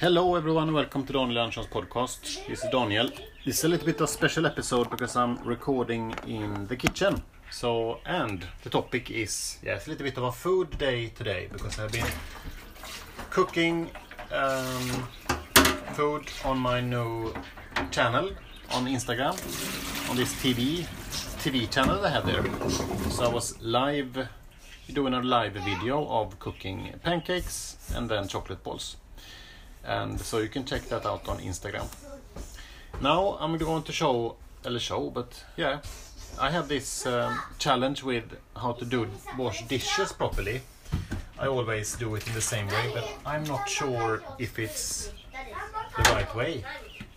Hello everyone, welcome to Daniel Andersson's podcast. This is Daniel. This is a little bit of a special episode because I'm recording in the kitchen. So, and the topic is, it's a little bit of a food day today because I've been cooking um, food on my new channel on Instagram, on this TV TV channel I have there. So I was live doing a live video of cooking pancakes and then chocolate balls. And so you can check that out on Instagram. Now I'm going to show, a show, but yeah, I have this um, challenge with how to do wash dishes properly. I always do it in the same way, but I'm not sure if it's the right way.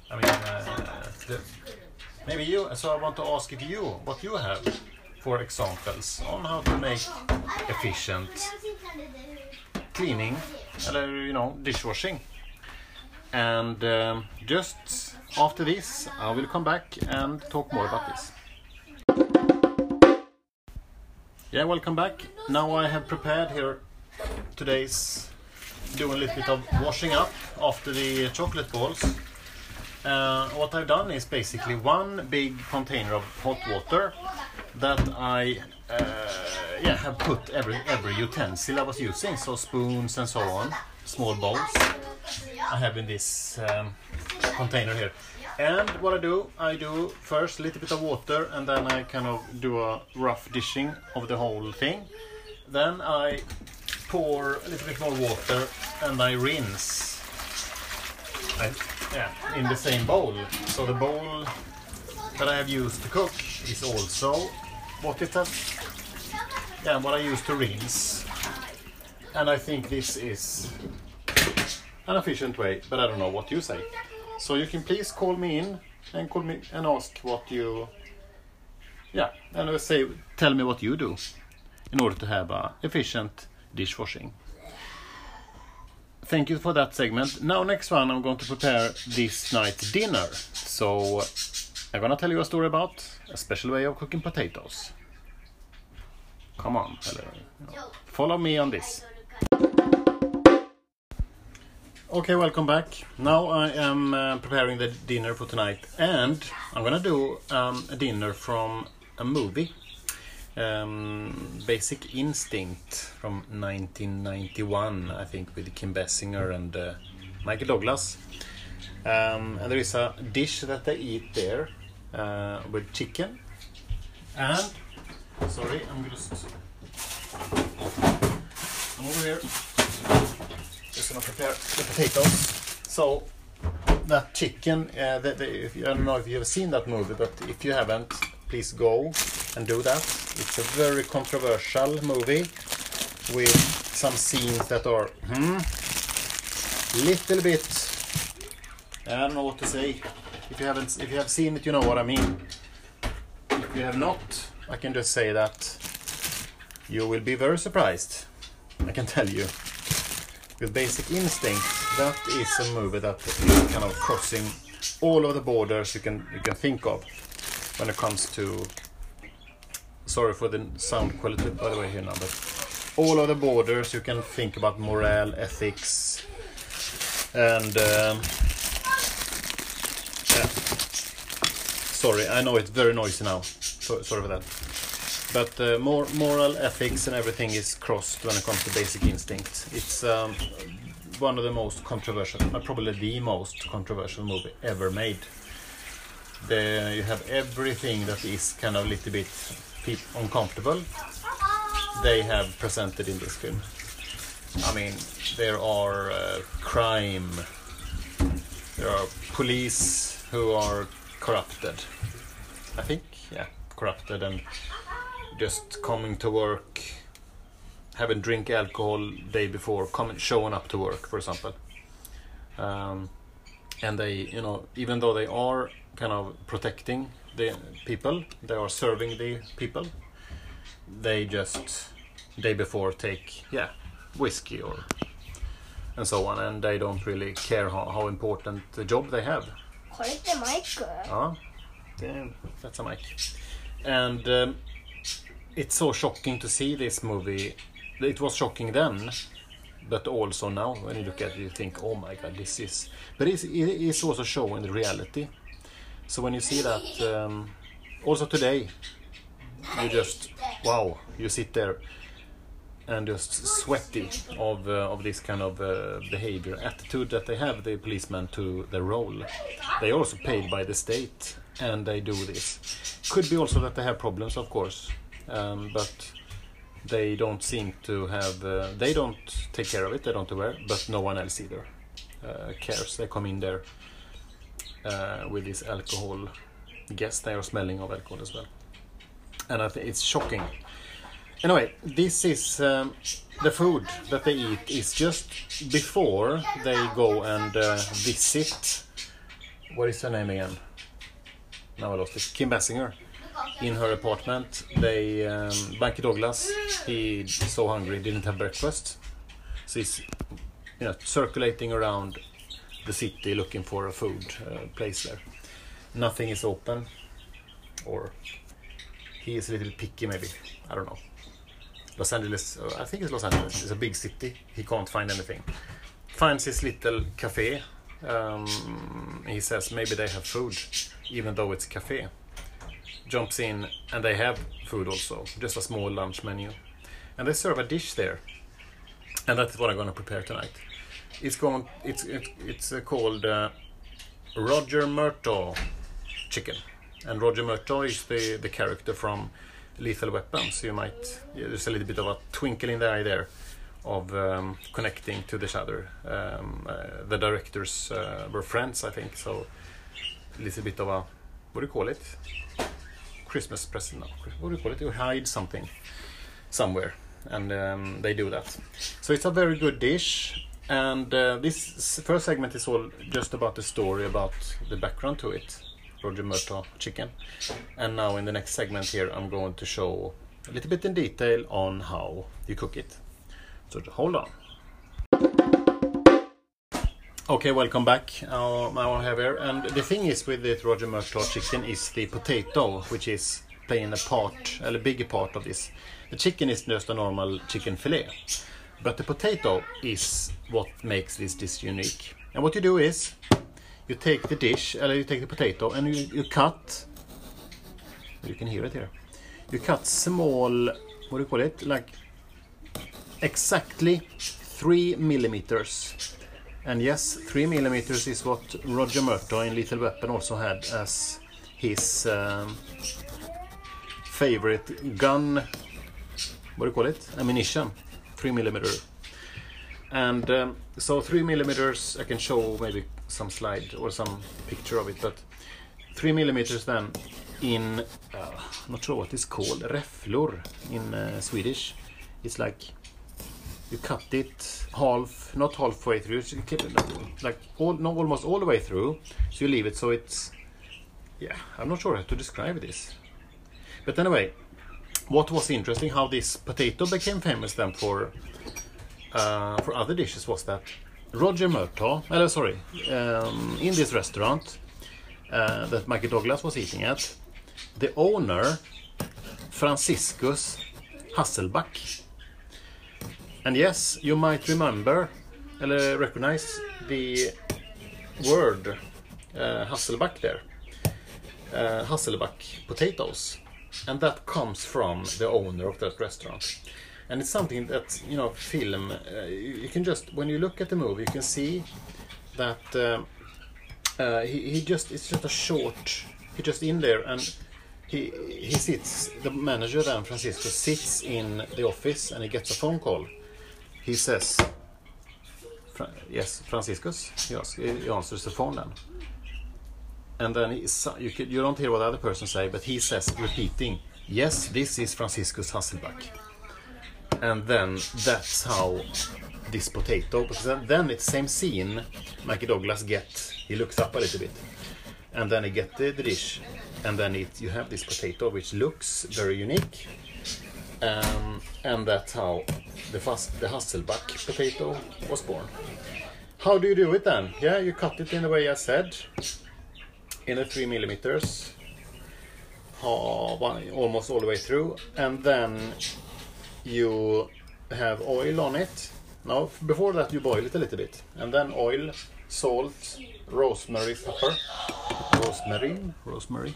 I mean, uh, the, maybe you. So I want to ask if you, what you have for examples on how to make efficient cleaning, or you know, dishwashing. And um, just after this, I will come back and talk more about this. Yeah, welcome back. Now I have prepared here today's doing a little bit of washing up after the chocolate balls. Uh, what I've done is basically one big container of hot water that I uh, yeah have put every every utensil I was using, so spoons and so on, small bowls. I have in this um, container here. And what I do, I do first a little bit of water and then I kind of do a rough dishing of the whole thing. Then I pour a little bit more water and I rinse I, yeah, in the same bowl. So the bowl that I have used to cook is also what it has, yeah, what I use to rinse. And I think this is an efficient way, but I don't know what you say. So you can please call me in and call me and ask what you, yeah, and say tell me what you do in order to have a efficient dishwashing. Thank you for that segment. Now next one I'm going to prepare this night's dinner. So I'm gonna tell you a story about a special way of cooking potatoes. Come on, follow me on this. Okay, welcome back. Now I am uh, preparing the dinner for tonight, and I'm gonna do um, a dinner from a movie, um, Basic Instinct from 1991, I think, with Kim Basinger and uh, Michael Douglas. Um, and there is a dish that they eat there uh, with chicken, and sorry, I'm just I'm over here just gonna prepare the potatoes. So that chicken, uh, the, the, you, I don't know if you have seen that movie, but if you haven't, please go and do that. It's a very controversial movie with some scenes that are hmm, little bit. I don't know what to say. If you haven't, if you have seen it, you know what I mean. If you have not, I can just say that you will be very surprised. I can tell you with Basic Instinct, that is a movie that is kind of crossing all of the borders you can you can think of when it comes to. Sorry for the sound quality, by the way, here now, but all of the borders you can think about morale, ethics, and. Um, yeah. Sorry, I know it's very noisy now. So, sorry for that. But uh, more moral ethics and everything is crossed when it comes to Basic Instinct. It's um, one of the most controversial, uh, probably the most controversial movie ever made. The, you have everything that is kind of a little bit uncomfortable. They have presented in this film. I mean, there are uh, crime. There are police who are corrupted. I think, yeah, corrupted and just coming to work, having drink alcohol day before, coming showing up to work, for example. Um, and they, you know, even though they are kind of protecting the people, they are serving the people. They just day before take yeah whiskey or and so on, and they don't really care how, how important the job they have. Du inte mic? Ja, det, that's a mic. And um, it's so shocking to see this movie. It was shocking then, but also now when you look at it, you think, oh my god, this is. But it's, it is also showing the reality. So when you see that, um, also today, you just wow, you sit there and just sweaty of uh, of this kind of uh, behavior, attitude that they have the policemen to their role. They are also paid by the state, and they do this. Could be also that they have problems, of course, um, but they don't seem to have. Uh, they don't take care of it. They don't aware, but no one else either uh, cares. They come in there uh, with this alcohol. Guess they are smelling of alcohol as well, and I think it's shocking. Anyway, this is um, the food that they eat is just before they go and uh, visit. What is her name again? Now I lost it. Kim Basinger in her apartment. They, um, Mikey Douglas, he so hungry, didn't have breakfast. So he's you know, circulating around the city looking for a food uh, place there. Nothing is open, or he is a little picky maybe. I don't know. Los Angeles, uh, I think it's Los Angeles, it's a big city. He can't find anything. Finds his little cafe. Um, he says maybe they have food, even though it's cafe jumps in and they have food also, just a small lunch menu. And they serve a dish there. And that's what I'm going to prepare tonight. It's going it's it's, it's uh, called uh, Roger Murtaugh chicken. And Roger Murtaugh is the the character from Lethal Weapon, so you might yeah, there's a little bit of a twinkle in the eye there of um, connecting to each other. Um, uh, the directors uh, were friends, I think, so a little bit of a what do you call it? Christmas present. What do you call it? You hide something somewhere, and um, they do that. So it's a very good dish. And uh, this first segment is all just about the story, about the background to it, Roger Murtaugh chicken. And now in the next segment here, I'm going to show a little bit in detail on how you cook it. So hold on. Okay, welcome back. Uh, now I have here, and the thing is with the Roger Murtaugh chicken is the potato, which is playing a part, a bigger part of this. The chicken is just a normal chicken fillet, but the potato is what makes this dish unique. And what you do is, you take the dish, or you take the potato, and you, you cut. You can hear it here. You cut small, what do you call it? Like exactly three millimeters and yes, 3 millimeters is what Roger Murtaugh in Lethal Weapon also had as his um, favorite gun. What do you call it? Ammunition. 3 millimeter. And um, so 3 millimeters, I can show maybe some slide or some picture of it, but 3 millimeters then in, uh, not sure what it's called, räfflor in uh, Swedish. It's like you cut it half, not halfway through, you it like all, not almost all the way through. So you leave it so it's, yeah, I'm not sure how to describe this. But anyway, what was interesting, how this potato became famous then for uh, for other dishes was that Roger Murtaugh, uh, sorry, um, in this restaurant uh, that Michael Douglas was eating at, the owner, Franciscus Hasselback, and yes, you might remember, eller recognize the word uh, Hasselback there. Uh, Hasselback potatoes. And that comes from the owner of that restaurant. And it's something that, you know, film, uh, you can just, when you look at the movie, you can see that uh, uh, he, he just, it's just a short, he just in there and he, he sits, the manager then, Francisco, sits in the office and he gets a phone call he says, yes, Franciscus, yes, he answers the phone then. And then he, you, you don't hear what the other person say, but he says, repeating, yes, this is Franciscus Hasselback. And then that's how this potato, because then, then it's same scene, Mikey Douglas get, he looks up a little bit, and then he get the, the dish, and then it, you have this potato which looks very unique, um, and that's how the, fast, the Hasselback potato was born. How do you do it then? Yeah, you cut it in the way I said, in a 3 millimeters, almost all the way through, and then you have oil on it, Now, before that, you boil it a little bit, and then oil, salt, rosemary pepper, rosemary, rosemary,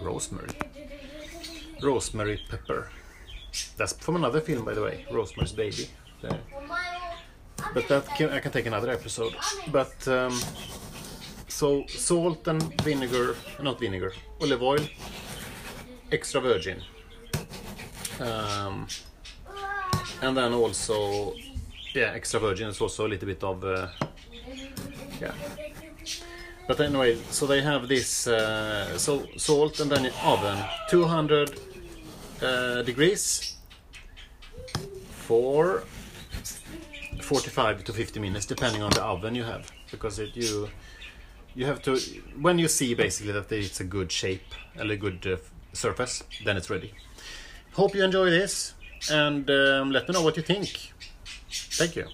rosemary, rosemary pepper. That's from another film, by the way, Rosemary's Baby. There. But that can, I can take another episode. But um, so salt and vinegar, not vinegar, olive oil, extra virgin, um, and then also yeah, extra virgin is also a little bit of uh, yeah. But anyway, so they have this uh, so salt and then oven 200 uh, degrees? For 45 to 50 minutes depending on the oven you have because it you you have to when you see basically that it's a good shape and a good uh, surface then it's ready. Hope you enjoy this and um, let me know what you think. Thank you